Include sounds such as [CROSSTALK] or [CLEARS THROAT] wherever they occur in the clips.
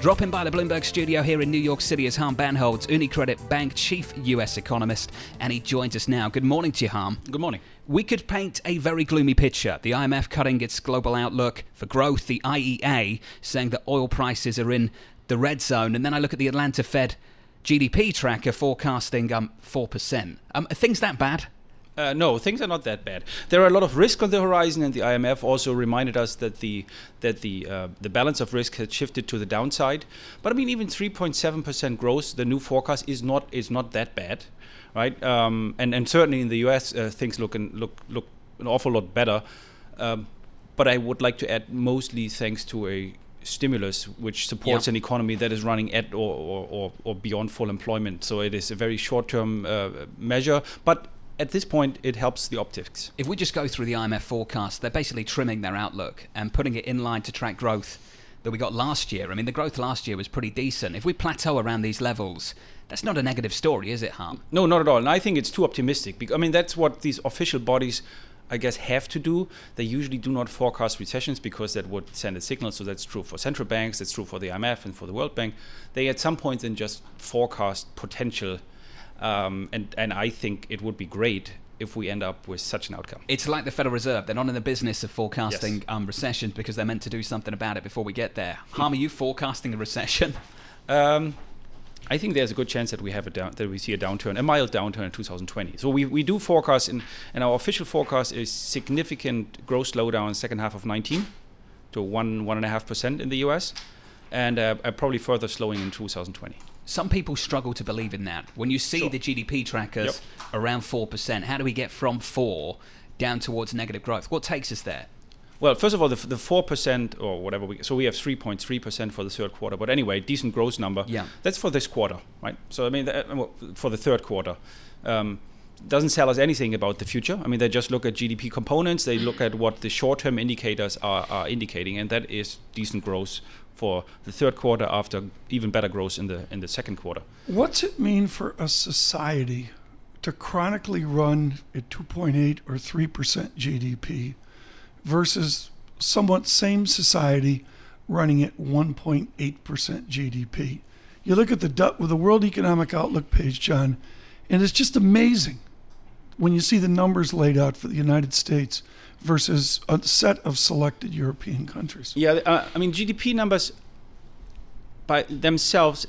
Dropping by the Bloomberg studio here in New York City is Harm Bandholz, UniCredit Bank chief US economist, and he joins us now. Good morning to you, Harm. Good morning. We could paint a very gloomy picture. The IMF cutting its global outlook for growth, the IEA saying that oil prices are in the red zone, and then I look at the Atlanta Fed GDP tracker forecasting um, 4%. Um, are things that bad? Uh, no, things are not that bad. There are a lot of risk on the horizon, and the IMF also reminded us that the that the uh, the balance of risk has shifted to the downside. But I mean, even 3.7 percent growth, the new forecast is not is not that bad, right? Um, and and certainly in the U.S. Uh, things look and look look an awful lot better. Um, but I would like to add mostly thanks to a stimulus which supports an economy that is running at or, or, or, or, beyond full employment. So it is a very short-term uh, measure, but at this point, it helps the optics. If we just go through the IMF forecast, they're basically trimming their outlook and putting it in line to track growth that we got last year. I mean, the growth last year was pretty decent. If we plateau around these levels, that's not a negative story, is it, Harm? No, not at all. And I think it's too optimistic. Because, I mean, that's what these official bodies, I guess, have to do. They usually do not forecast recessions because that would send a signal. So that's true for central banks, that's true for the IMF and for the World Bank. They, at some point, then just forecast potential um, and and I think it would be great if we end up with such an outcome. It's like the Federal Reserve. They're not in the business of forecasting yes. um, recessions because they're meant to do something about it before we get there. Harm, are you forecasting a recession? [LAUGHS] Um, I think there's a good chance that we have a down, that we see a downturn, a mild downturn in 2020. So we, we do forecast, in, and our official forecast is significant growth slowdown in second half of 19 to one one and a half percent in the U.S. and uh, probably further slowing in 2020. Some people struggle to believe in that. When you see sure. the GDP trackers yep. around 4%, how do we get from 4 down towards negative growth? What takes us there? Well, first of all, the, the 4% or whatever, we, so we have 3.3% for the third quarter. But anyway, decent growth number. Yeah. That's for this quarter, right? So, I mean, the, for the third quarter. Um, doesn't tell us anything about the future. I mean, they just look at GDP components. They look at what the short-term indicators are, are indicating, and that is decent growth for the third quarter after even better growth in the in the second quarter. What's it mean for a society to chronically run at 2.8 or 3% GDP versus somewhat same society running at 1.8% GDP? You look at the the World Economic Outlook page, John, and it's just amazing when you see the numbers laid out for the United States versus a set of selected European countries. Yeah, uh, I mean, GDP numbers by themselves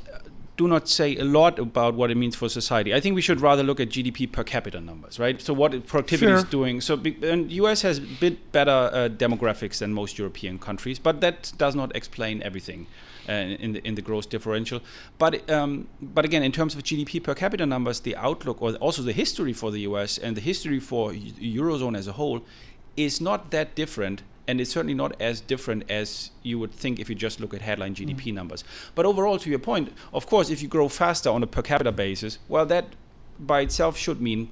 do not say a lot about what it means for society. I think we should rather look at GDP per capita numbers, right? So what productivity Fair. is doing. So and US has a bit better uh, demographics than most European countries, but that does not explain everything uh, in the in the growth differential. But um, but again, in terms of GDP per capita numbers, the outlook or also the history for the US and the history for eurozone as a whole is not that different and it's certainly not as different as you would think if you just look at headline GDP mm. numbers. But overall, to your point, of course, if you grow faster on a per capita basis, well, that by itself should mean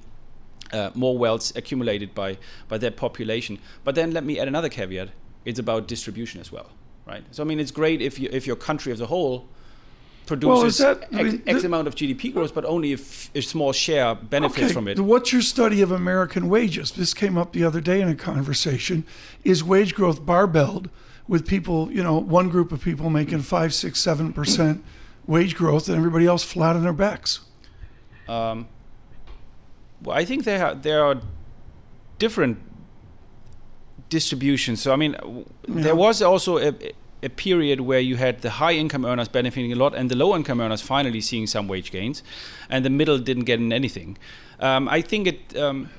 uh, more wealth accumulated by by that population. But then let me add another caveat: it's about distribution as well, right? So I mean, it's great if you if your country as a whole produces well, that, X, X, amount of GDP growth, but only if a small share benefits okay. from it. What's your study of American wages? This came up the other day in a conversation. Is wage growth barbelled with people, you know, one group of people making five, six, seven percent wage growth and everybody else flat on their backs? Um, well, I think there are, there are different distributions. So I mean, yeah. there was also a, a period where you had the high income earners benefiting a lot and the low income earners finally seeing some wage gains, and the middle didn't get in anything. Um, I think it. Um,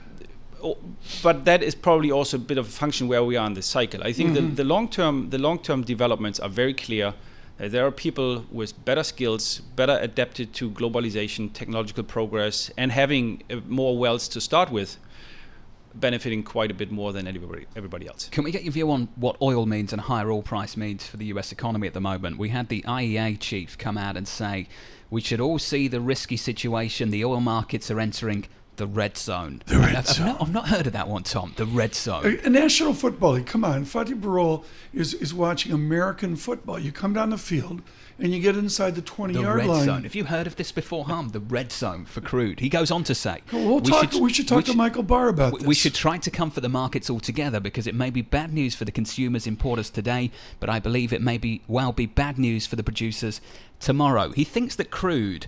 but that is probably also a bit of a function where we are in the cycle. I think mm-hmm. the, the long term the long term developments are very clear. Uh, there are people with better skills, better adapted to globalization, technological progress, and having uh, more wealth to start with benefiting quite a bit more than everybody, everybody else. Can we get your view on what oil means and higher oil price means for the US economy at the moment? We had the IEA chief come out and say we should all see the risky situation the oil markets are entering The red zone. The red I've, zone. I've, not, I've not heard of that one, Tom. The red zone. A national football league. Come on, Fatih Birol is is watching American football. You come down the field and you get inside the twenty The yard red line. zone. Have you heard of this before, Harm? The red zone for crude. He goes on to say, We'll talk. we should talk to Michael Barr about we- this. We should try to comfort the markets altogether because it may be bad news for the consumers importers today, but I believe it may be well be bad news for the producers tomorrow. He thinks that crude,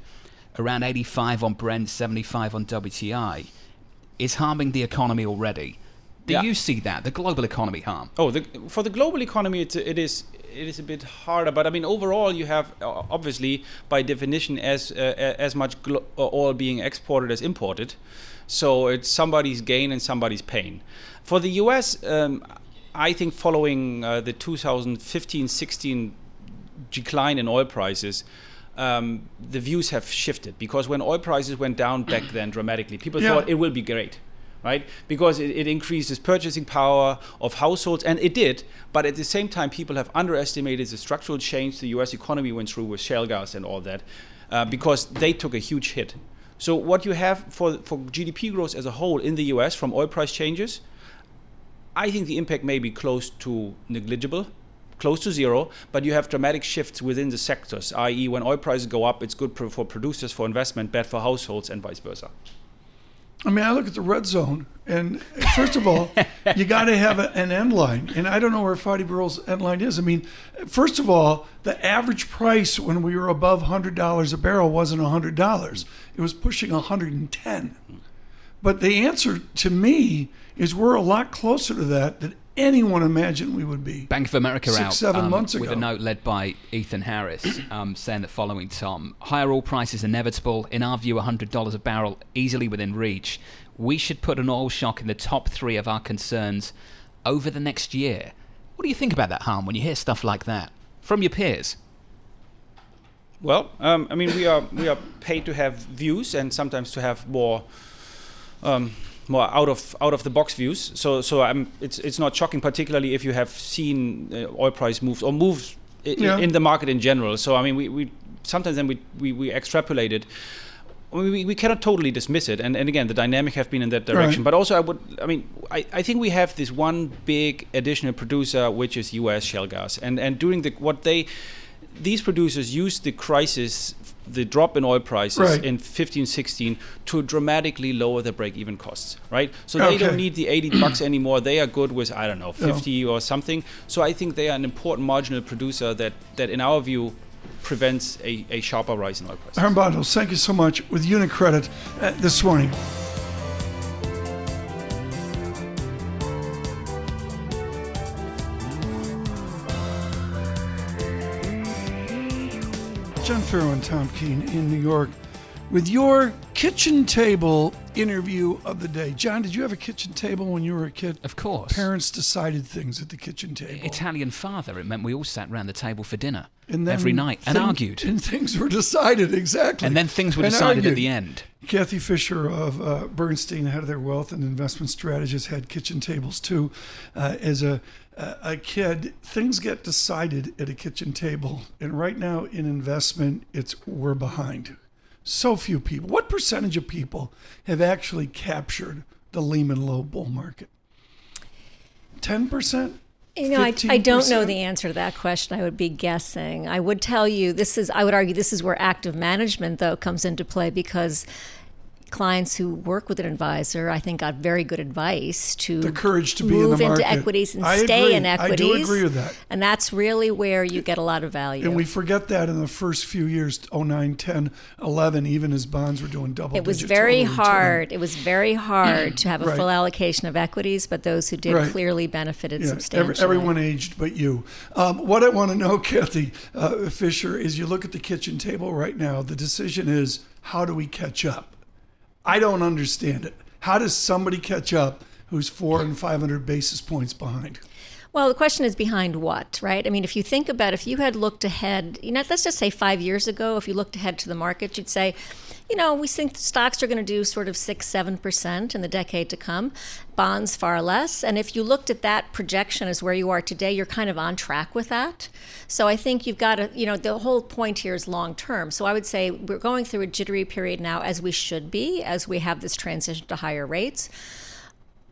around 85 on Brent, 75 on WTI, is harming the economy already. Do Yeah. you see that? The global economy harm? Oh, the, for the global economy, it's, it is it is a bit harder. But I mean, overall, you have uh, obviously, by definition, as uh, as much glo- uh, oil being exported as imported. So it's somebody's gain and somebody's pain. For the U.S., um, I think following uh, the 2015-16 decline in oil prices. Um, the views have shifted because when oil prices went down back then dramatically, people Yeah. thought it will be great right? Because it, it increases purchasing power of households, and it did. But at the same time, people have underestimated the structural change the U.S. economy went through with shale gas and all that, uh, because they took a huge hit. So what you have for for GDP growth as a whole in the U.S. from oil price changes, I think the impact may be close to negligible. Close to zero, but you have dramatic shifts within the sectors, i.e., when oil prices go up, it's good for, producers, for investment, bad for households, and vice versa. I mean, I look at the red zone, and first of all, [LAUGHS] you got to have a, an end line, and I don't know where Fatih Birol's end line is. I mean, first of all, the average price when we were above hundred dollars a barrel wasn't hundred dollars; it was pushing hundred and ten. But the answer to me is we're a lot closer to that than anyone imagined we would be. Bank of America Six, out seven um, months ago. with a note led by Ethan Harris um, saying that following, Tom. Higher oil prices inevitable. In our view, $100 a barrel easily within reach. We should put an oil shock in the top three of our concerns over the next year. What do you think about that, Harm, when you hear stuff like that from your peers? Well, um, I mean, we are we are paid to have views and sometimes to have more um, more out of out of the box views. So so I'm, it's it's not shocking, particularly if you have seen uh, oil price moves or moves i- Yeah. in the market in general. So I mean, we, we sometimes then we, we we extrapolate it. I mean, We, we cannot totally dismiss it, and, and again, the dynamic have been in that direction. Right. But also, I would, I mean, I, I think we have this one big additional producer, which is U.S. shale gas, and and doing the what they, these producers used the crisis, the drop in oil prices Right. in 15, 16 to dramatically lower the break-even costs, right? So they don't need the 80 bucks [CLEARS THROAT] anymore. They are good with I don't know 50 or something. So I think they are an important marginal producer that that in our view prevents a, a sharper rise in oil prices. Bandholz, thank you so much with Unicredit uh, this morning. John Ferro and Tom Keene in New York with your kitchen table interview of the day. John, did you have a kitchen table when you were a kid? Of course. Parents decided things at the kitchen table. Italian father, it meant we all sat round the table for dinner And then every night and thing- argued. And things were decided, exactly. And then things were And decided at the end. Kathy Fisher of uh, Bernstein, head of their wealth and investment strategists, had kitchen tables too. Uh, as a, a a kid, things get decided at a kitchen table, and right now in investment, it's we're behind. So few people. What percentage of people have actually captured the Lehman low bull market? Ten percent. You know, I, I don't know the answer to that question. I would be guessing. I would tell you this is, I would argue this is where active management, though, comes into play because clients who work with an advisor, I think, got very good advice to The courage to be in the move into equities and I stay agree. in I equities. do agree with that. And that's really where you get a lot of value. And we forget that in the first few years, 09, 10, 11, even as bonds were doing double it was very return. hard. It was very hard [CLEARS THROAT] to have a Right. full allocation of equities, but those who did Right. clearly benefited Yeah, substantially. every, everyone aged but you. Um, what I want to know, Kathy uh, Fisher, is you look at the kitchen table right now. The decision is how do we catch up? I don't understand it. How does somebody catch up who's four and 500 basis points behind? Well, the question is behind what, right? I mean, if you think about if you had looked ahead, you know, let's just say five years ago, if you looked ahead to the market, you'd say, you know, we think stocks are going to do sort of six, seven percent in the decade to come, bonds far less. And if you looked at that projection as where you are today, you're kind of on track with that. So I think you've got to, you know, the whole point here is long term. So I would say we're going through a jittery period now, as we should be, as we have this transition to higher rates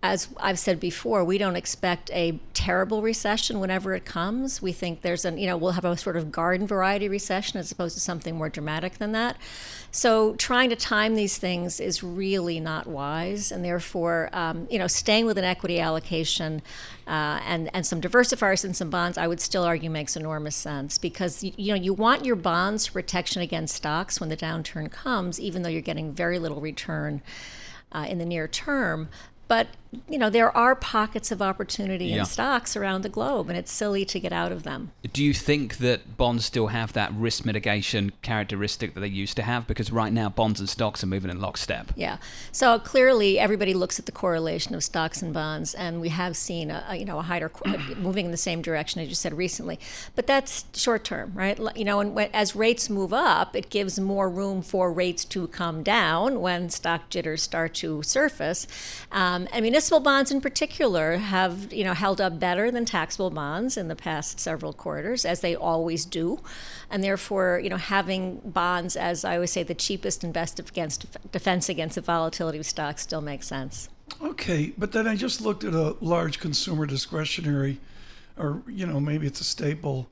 as I've said before, we don't expect a terrible recession whenever it comes. We think there's an, you know, we'll have a sort of garden variety recession as opposed to something more dramatic than that. So trying to time these things is really not wise, and therefore, um, you know, staying with an equity allocation uh, and and some diversifiers and some bonds, I would still argue makes enormous sense because you, know you want your bonds protection against stocks when the downturn comes, even though you're getting very little return. Uh, in the near term, but you know there are pockets of opportunity Yeah. in stocks around the globe, and it's silly to get out of them. Do you think that bonds still have that risk mitigation characteristic that they used to have? Because right now, bonds and stocks are moving in lockstep. Yeah. So clearly, everybody looks at the correlation of stocks and bonds, and we have seen a, you know a higher [CLEARS THROAT] moving in the same direction as you said recently. But that's short term, right? You know, and when, as rates move up, it gives more room for rates to come down when stock jitters start to surface. Um, and municipal bonds, in particular, have you know held up better than taxable bonds in the past several quarters, as they always do, and therefore, you know, having bonds as I always say the cheapest and best against defense against the volatility of stocks still makes sense. Okay, but then I just looked at a large consumer discretionary, or you know maybe it's a staple.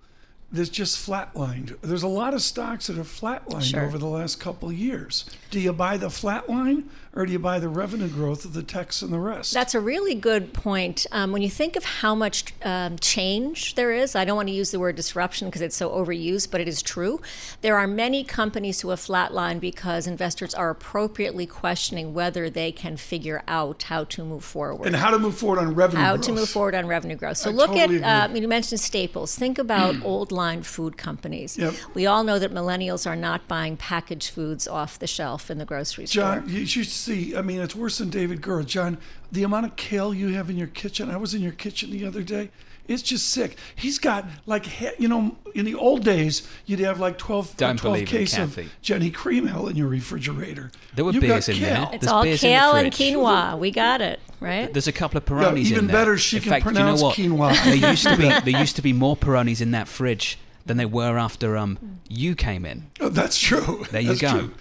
That's just flatlined. There's a lot of stocks that have flatlined Sure. over the last couple of years. Do you buy the flatline or do you buy the revenue growth of the techs and the rest? That's a really good point. Um, when you think of how much um, change there is, I don't want to use the word disruption because it's so overused, but it is true. There are many companies who have flatlined because investors are appropriately questioning whether they can figure out how to move forward. and how to move forward on revenue how growth. to move forward on revenue growth. So I look totally at, uh, I agree. mean, you mentioned staples. Think about [CLEARS THROAT] old line food companies. Yep. We all know that millennials are not buying packaged foods off the shelf in the grocery store. John, you should see. I mean, it's worse than David Gura. John, the amount of kale you have in your kitchen. I was in your kitchen the other day. It's just sick. He's got like, you know, in the old days, you'd have like 12, Don't 12 believe case of Genesee Cream Ale in your refrigerator. There were You've beers got in kale. there. It's There's all beers in the kale and quinoa. We got it, right? There's a couple of Yeah, Peronis even in there. better, she in can fact, pronounce you know what? quinoa. There used to be [LAUGHS] there used to be more Peronis in that fridge than there were after um you came in. Oh, that's true. There you That's go, true.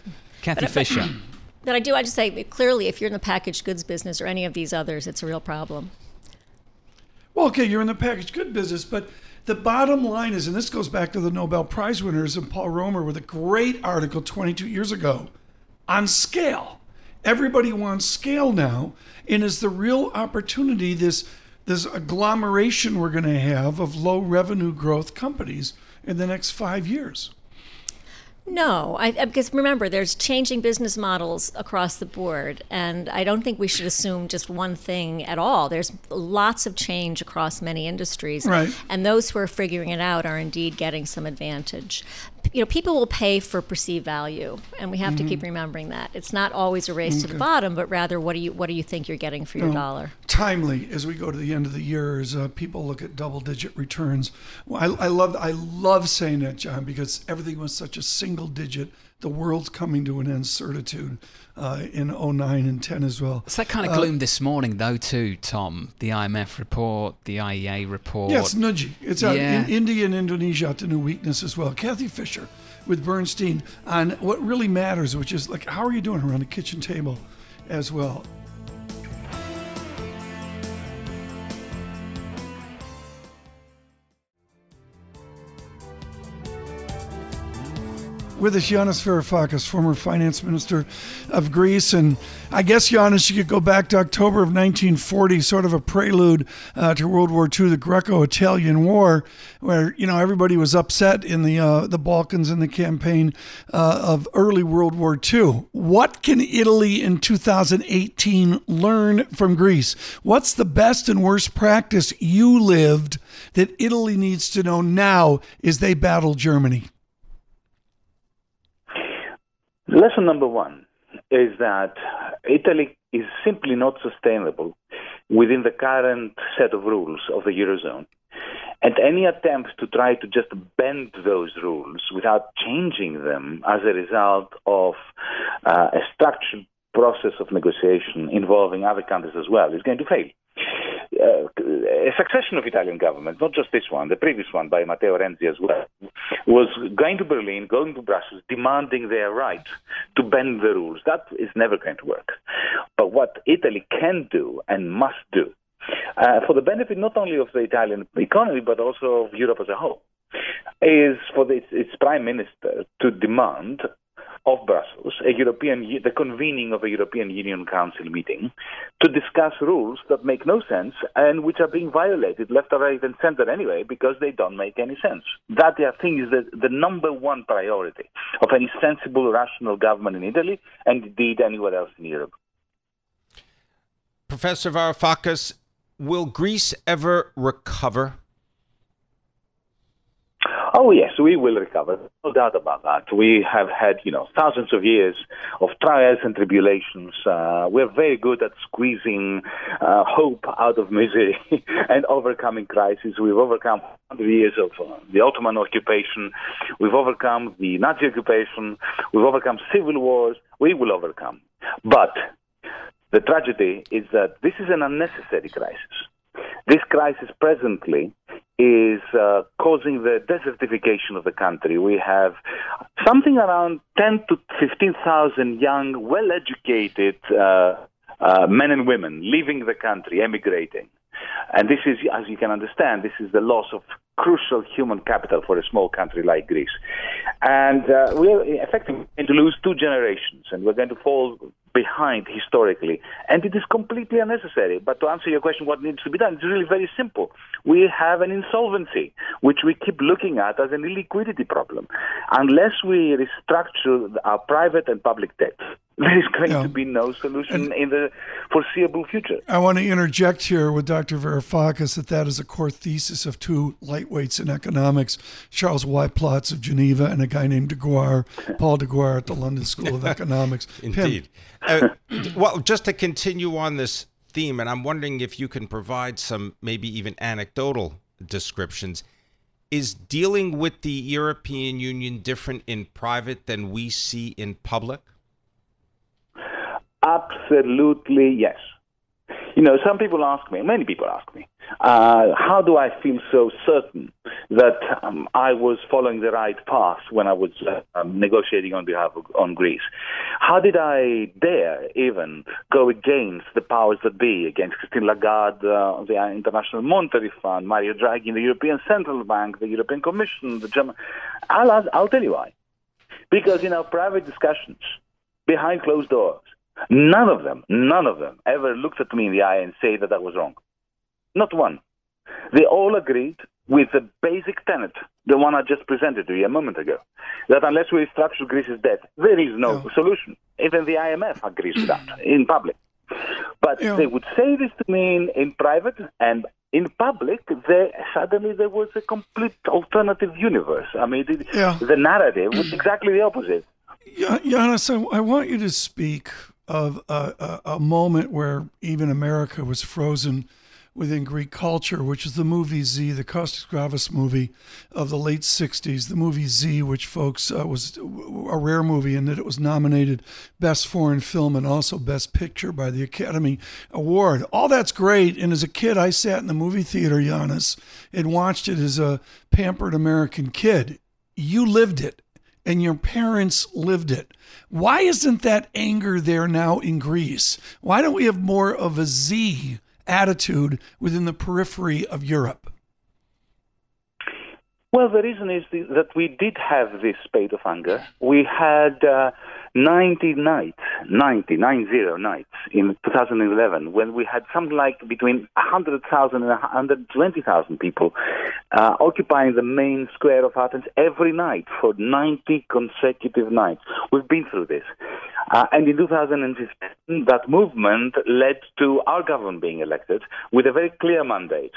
Kathy Fisher. [CLEARS THROAT] But I do, I just say clearly, if you're in the packaged goods business or any of these others, it's a real problem. Well, okay, you're in the packaged good business, but the bottom line is, and this goes back to the Nobel Prize winners and Paul Romer with a great article 22 years ago on scale. Everybody wants scale now, and is the real opportunity this this agglomeration we're going to have of low revenue growth companies in the next five years. No, I, because remember, there's changing business models across the board, and I don't think we should assume just one thing at all. There's lots of change across many industries, Right. and those who are figuring it out are indeed getting some advantage. You know, people will pay for perceived value, and we have to keep remembering that it's not always a race to the bottom, but rather what do you what do you think you're getting for your dollar? timely as we go to the end of the year as uh, people look at double digit returns. Well, I, I love I love saying that, John, because everything was such a single digit. The world's coming to an end certitude uh, in 09 and 10 as well. It's that kind of gloom this morning, though, too, Tom. The IMF report, the IEA report. Yeah, it's nudgy. It's out Yeah. in India and Indonesia out to new weakness as well. Kathy Fisher with Bernstein on what really matters, which is like how are you doing around the kitchen table as well. With us, Yanis Varoufakis, former finance minister of Greece. And I guess, Yanis, you could go back to October of 1940, sort of a prelude uh, to World War II, the Greco Italian War, where, you know, everybody was upset in the, uh, the Balkans in the campaign uh, of early World War II. What can Italy in 2018 learn from Greece? What's the best and worst practice you lived that Italy needs to know now as they battle Germany? Lesson number one is that Italy is simply not sustainable within the current set of rules of the Eurozone. And any attempt to try to just bend those rules without changing them as a result of uh, a structured process of negotiation involving other countries as well is going to fail. Uh, a succession of Italian governments, not just this one, the previous one by Matteo Renzi as well, was going to Berlin, going to Brussels, demanding their right to bend the rules. That is never going to work. But what Italy can do and must do, uh, for the benefit not only of the Italian economy but also of Europe as a whole, is for the, its, its prime minister to demand of Brussels, a European, the convening of a European Union Council meeting to discuss rules that make no sense and which are being violated left, right, and center anyway because they don't make any sense. That, I think, is the, the number one priority of any sensible, rational government in Italy and indeed anywhere else in Europe. Professor Varoufakis, will Greece ever recover? Oh yes, we will recover. No doubt about that. We have had, you know, thousands of years of trials and tribulations. Uh, we're very good at squeezing uh, hope out of misery [LAUGHS] and overcoming crises. We've overcome 100 years of uh, the Ottoman occupation. We've overcome the Nazi occupation. We've overcome civil wars. We will overcome. But the tragedy is that this is an unnecessary crisis. This crisis presently is uh, causing the desertification of the country. We have something around 10 to 15,000 young, well educated uh, uh, men and women leaving the country, emigrating. And this is, as you can understand, this is the loss of crucial human capital for a small country like Greece. And uh, we're effectively going to lose two generations, and we're going to fall behind historically. And it is completely unnecessary. But to answer your question, what needs to be done, it's really very simple. We have an insolvency, which we keep looking at as an illiquidity problem. Unless we restructure our private and public debt, there is going yeah. to be no solution and in the foreseeable future. I want to interject here with Dr. Varoufakis that that is a core thesis of two lightweights in economics, Charles Wyplosz of Geneva and a guy named De Grauwe, Paul De Grauwe at the London School of [LAUGHS] Economics. Indeed. Uh, well, just to continue on this theme, and I'm wondering if you can provide some maybe even anecdotal descriptions. Is dealing with the European Union different in private than we see in public? Absolutely, yes. You know, some people ask me, many people ask me, uh, how do I feel so certain that um, I was following the right path when I was uh, um, negotiating on behalf of on Greece? How did I dare even go against the powers that be, against Christine Lagarde, uh, the International Monetary Fund, Mario Draghi, the European Central Bank, the European Commission, the German? I'll, I'll tell you why. Because in our private discussions, behind closed doors, None of them, none of them ever looked at me in the eye and say that I was wrong. Not one. They all agreed with the basic tenet, the one I just presented to you a moment ago, that unless we restructure Greece's debt, there is no yeah. solution. Even the IMF agrees with that in public. But yeah. they would say this to me in, in private and in public, there, suddenly there was a complete alternative universe. I mean, the, yeah. the narrative was exactly the opposite. Yanis, I, I want you to speak of a, a, a, moment where even America was frozen within Greek culture, which is the movie Z, the Costa Gavras movie of the late 60s. The movie Z, which, folks, uh, was a rare movie in that it was nominated Best Foreign Film and also Best Picture by the Academy Award. All that's great. And as a kid, I sat in the movie theater, Yanis, and watched it as a pampered American kid. You lived it and your parents lived it. Why isn't that anger there now in Greece? Why don't we have more of a Z attitude within the periphery of Europe? Well, the reason is that we did have this spate of anger. We had uh, 90 nights, 90, 90 nights in 2011 when we had something like between 100,000 and 120,000 people uh, occupying the main square of Athens every night for 90 consecutive nights. We've been through this. Uh, and in 2015, that movement led to our government being elected with a very clear mandate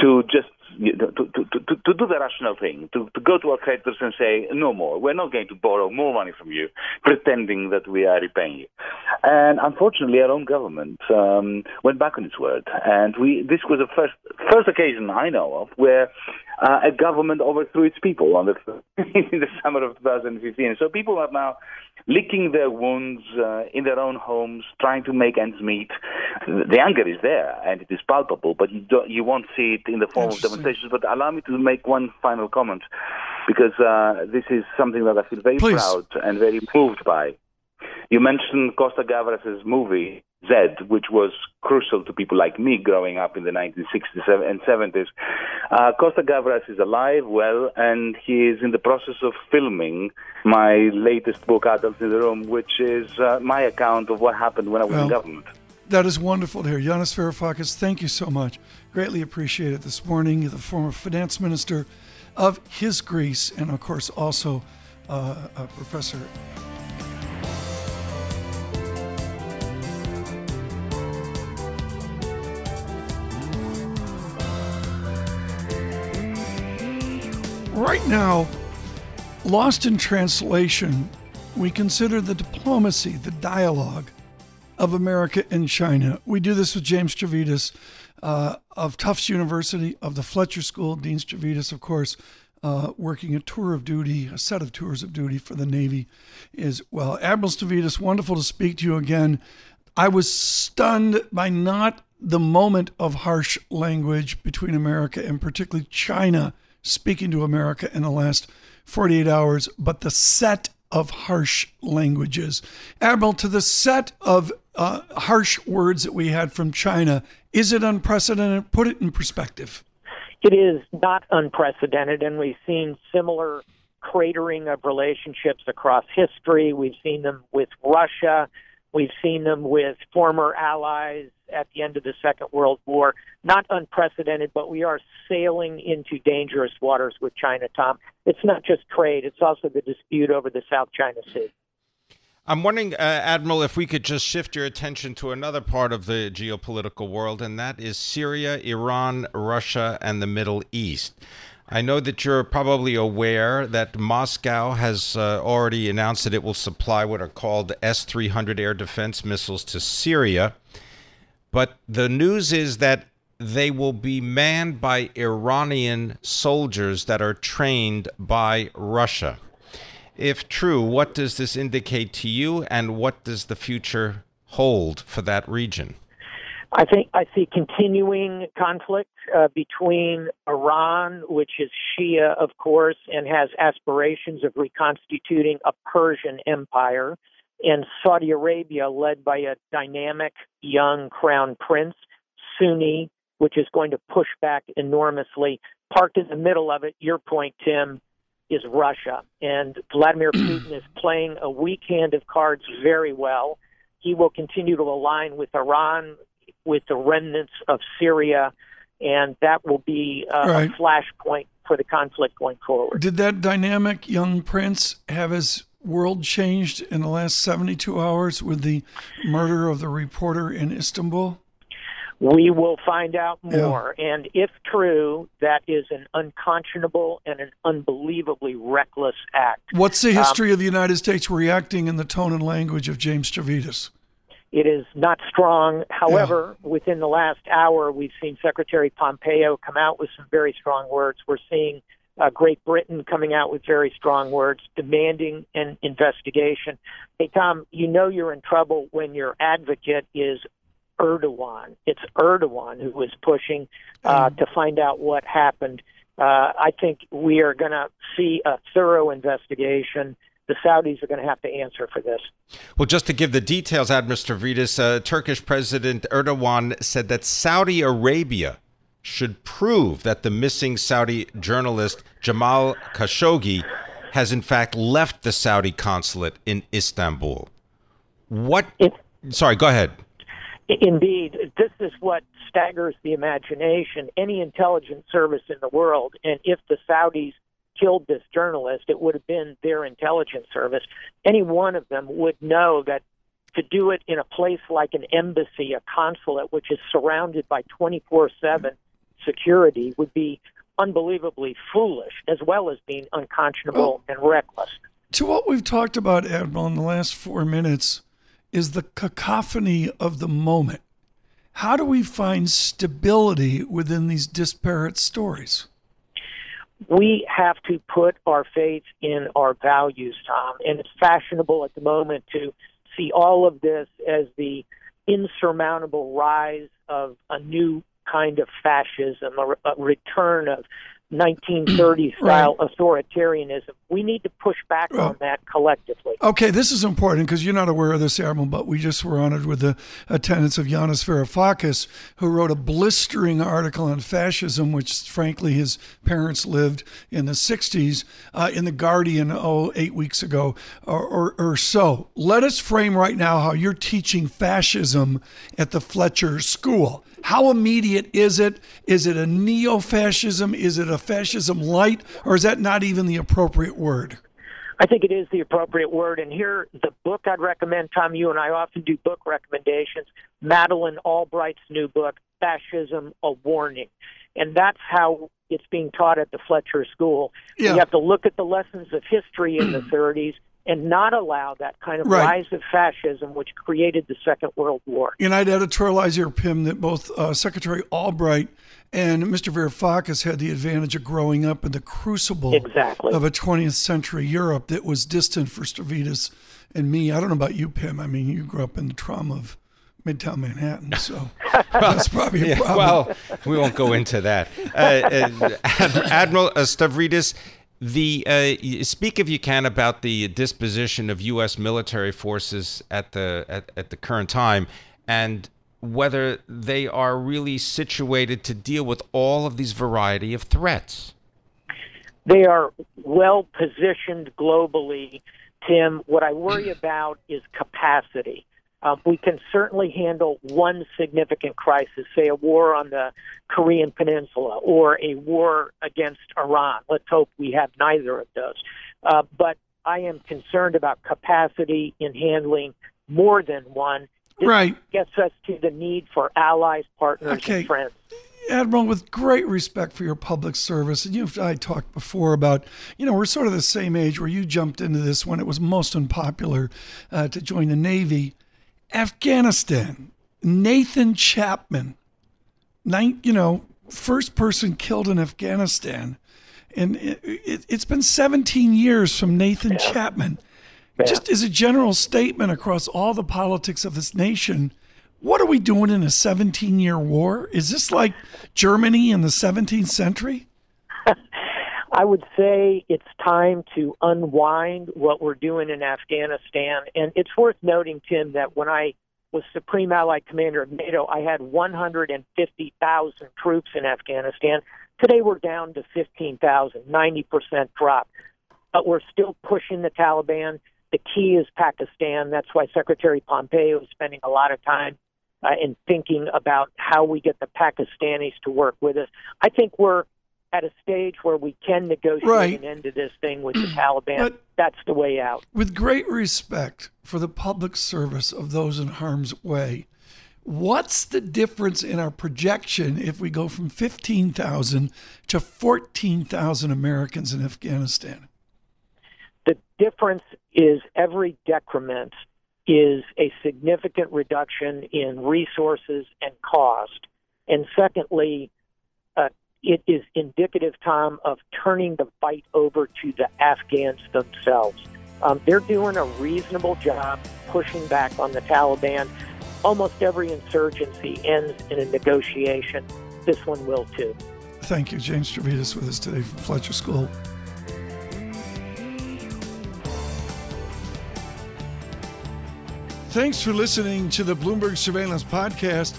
to just to, to, to, to do the rational thing, to, to go to our creditors and say, no more, we're not going to borrow more money from you, pretending that we are repaying you. And unfortunately, our own government um, went back on its word. And we, this was the first, first occasion I know of where uh, a government overthrew its people on the, [LAUGHS] in the summer of 2015. So people are now licking their wounds uh, in their own homes, trying to make ends meet. The anger is there and it is palpable, but you don't, you won't see it in the form of demonstrations. But allow me to make one final comment, because uh, this is something that I feel very Please. proud and very moved by. You mentioned Costa Gavras's movie Z, which was crucial to people like me growing up in the 1960s and 70s. Uh, Costa Gavras is alive, well, and he is in the process of filming my latest book, Adults in the Room, which is uh, my account of what happened when I was Well, in government. That is wonderful to hear. Yanis Varoufakis, thank you so much. Greatly appreciate it this morning. The former finance minister of his Greece, and of course also uh, a professor. Right now, lost in translation, we consider the diplomacy, the dialogue of America and China. We do this with James Stavridis uh, of Tufts University, of the Fletcher School, Dean Stavridis, of course, uh, working a tour of duty, a set of tours of duty for the Navy as well. Admiral Stavridis, wonderful to speak to you again. I was stunned by not the moment of harsh language between America and particularly China speaking to America in the last 48 hours, but the set of harsh languages. Admiral, to the set of uh, harsh words that we had from China, is it unprecedented? Put it in perspective. It is not unprecedented, and we've seen similar cratering of relationships across history. We've seen them with Russia. We've seen them with former allies at the end of the Second World War. Not unprecedented, but we are sailing into dangerous waters with China, Tom. It's not just trade, it's also the dispute over the South China Sea. I'm wondering, uh, Admiral, if we could just shift your attention to another part of the geopolitical world, and that is Syria, Iran, Russia, and the Middle East. I know that you're probably aware that Moscow has uh, already announced that it will supply what are called S 300 air defense missiles to Syria. But the news is that they will be manned by Iranian soldiers that are trained by Russia. If true, what does this indicate to you, and what does the future hold for that region? I think I see continuing conflict uh, between Iran, which is Shia, of course, and has aspirations of reconstituting a Persian empire, and Saudi Arabia, led by a dynamic young crown prince, Sunni, which is going to push back enormously. Parked in the middle of it, your point, Tim, is Russia. And Vladimir [CLEARS THROAT] Putin is playing a weak hand of cards very well. He will continue to align with Iran, with the remnants of Syria, and that will be uh, Right. a flashpoint for the conflict going forward. Did that dynamic young prince have his world changed in the last 72 hours with the murder of the reporter in Istanbul? We will find out Yeah. more. And if true, that is an unconscionable and an unbelievably reckless act. What's the Um, history of the United States reacting in the tone and language of James Stavridis? It is not strong. However, within the last hour, we've seen Secretary Pompeo come out with some very strong words. We're seeing uh, Great Britain coming out with very strong words, demanding an investigation. Hey, Tom, you know you're in trouble when your advocate is Erdogan. It's Erdogan who is pushing uh, to find out what happened. Uh, I think we are going to see a thorough investigation. The Saudis are going to have to answer for this. Well, just to give the details, Admiral Stavridis, uh, Turkish President Erdogan said that Saudi Arabia should prove that the missing Saudi journalist Jamal Khashoggi has in fact left the Saudi consulate in Istanbul. What? It- Sorry, go ahead. Indeed, this is what staggers the imagination. Any intelligence service in the world, and if the Saudis killed this journalist, it would have been their intelligence service. Any one of them would know that to do it in a place like an embassy, a consulate, which is surrounded by 24 7 security, would be unbelievably foolish as well as being unconscionable and reckless. To what we've talked about, Admiral, in the last four minutes is the cacophony of the moment. How do we find stability within these disparate stories? We have to put our faith in our values, Tom. And it's fashionable at the moment to see all of this as the insurmountable rise of a new kind of fascism, a, return of 1930 [CLEARS THROAT] style right. authoritarianism. We need to push back on that collectively. Okay, this is important because you're not aware of this, Admiral, but we just were honored with the attendance of Yanis Varoufakis, who wrote a blistering article on fascism, which frankly his parents lived in the 60s, uh, in The Guardian, oh, eight weeks ago or, or, or so. Let us frame right now how you're teaching fascism at the Fletcher School. How immediate is it? Is it a neo fascism? Is it a fascism light? Or is that not even the appropriate word? I think it is the appropriate word. And here, the book I'd recommend, Tom, you and I often do book recommendations. Madeleine Albright's new book, Fascism, A Warning. And that's how it's being taught at the Fletcher School. Yeah. You have to look at the lessons of history in the [CLEARS THROAT] 30s and not allow that kind of right. rise of fascism, which created the Second World War. And I'd editorialize here, Pim, that both uh, Secretary Albright and Mr. Varoufakis had the advantage of growing up in the crucible exactly. of a 20th century Europe that was distant for Stavridis and me. I don't know about you, Pim. I mean, you grew up in the trauma of Midtown Manhattan, [LAUGHS] so that's probably a yeah, problem. Well, we won't go into that. Uh, uh, Admiral Stavridis, the uh, speak if you can about the disposition of U.S. military forces at the at, at the current time, and whether they are really situated to deal with all of these variety of threats. They are well positioned globally, Tim. What I worry about is capacity. Uh, we can certainly handle one significant crisis, say a war on the Korean Peninsula or a war against Iran. Let's hope we have neither of those. Uh, but I am concerned about capacity in handling more than one. This right. gets us to the need for allies, partners, okay. and friends. Admiral, with great respect for your public service, and you and I talked before about, you know, we're sort of the same age where you jumped into this when it was most unpopular uh, to join the Navy. Afghanistan, Nathan Chapman, nine, you know, first person killed in Afghanistan. And it, has it, been 17 years from Nathan yeah. Chapman. Yeah. Just as a general statement across all the politics of this nation, what are we doing in a 17 year war? Is this like Germany in the 17th century? I would say it's time to unwind what we're doing in Afghanistan. And it's worth noting, Tim, that when I was Supreme Allied Commander of NATO, I had 150,000 troops in Afghanistan. Today we're down to 15,000, 90% drop. But we're still pushing the Taliban. The key is Pakistan. That's why Secretary Pompeo is spending a lot of time uh, in thinking about how we get the Pakistanis to work with us. I think we're at a stage where we can negotiate right. an end to this thing with the [CLEARS THROAT] Taliban. But That's the way out. With great respect for the public service of those in harm's way, what's the difference in our projection if we go from 15,000 to 14,000 Americans in Afghanistan? The difference is every decrement is a significant reduction in resources and cost. And secondly, it is indicative, Tom, of turning the fight over to the Afghans themselves. Um, they're doing a reasonable job pushing back on the Taliban. Almost every insurgency ends in a negotiation. This one will too. Thank you, James Stavridis, with us today from Fletcher School. Thanks for listening to the Bloomberg Surveillance Podcast.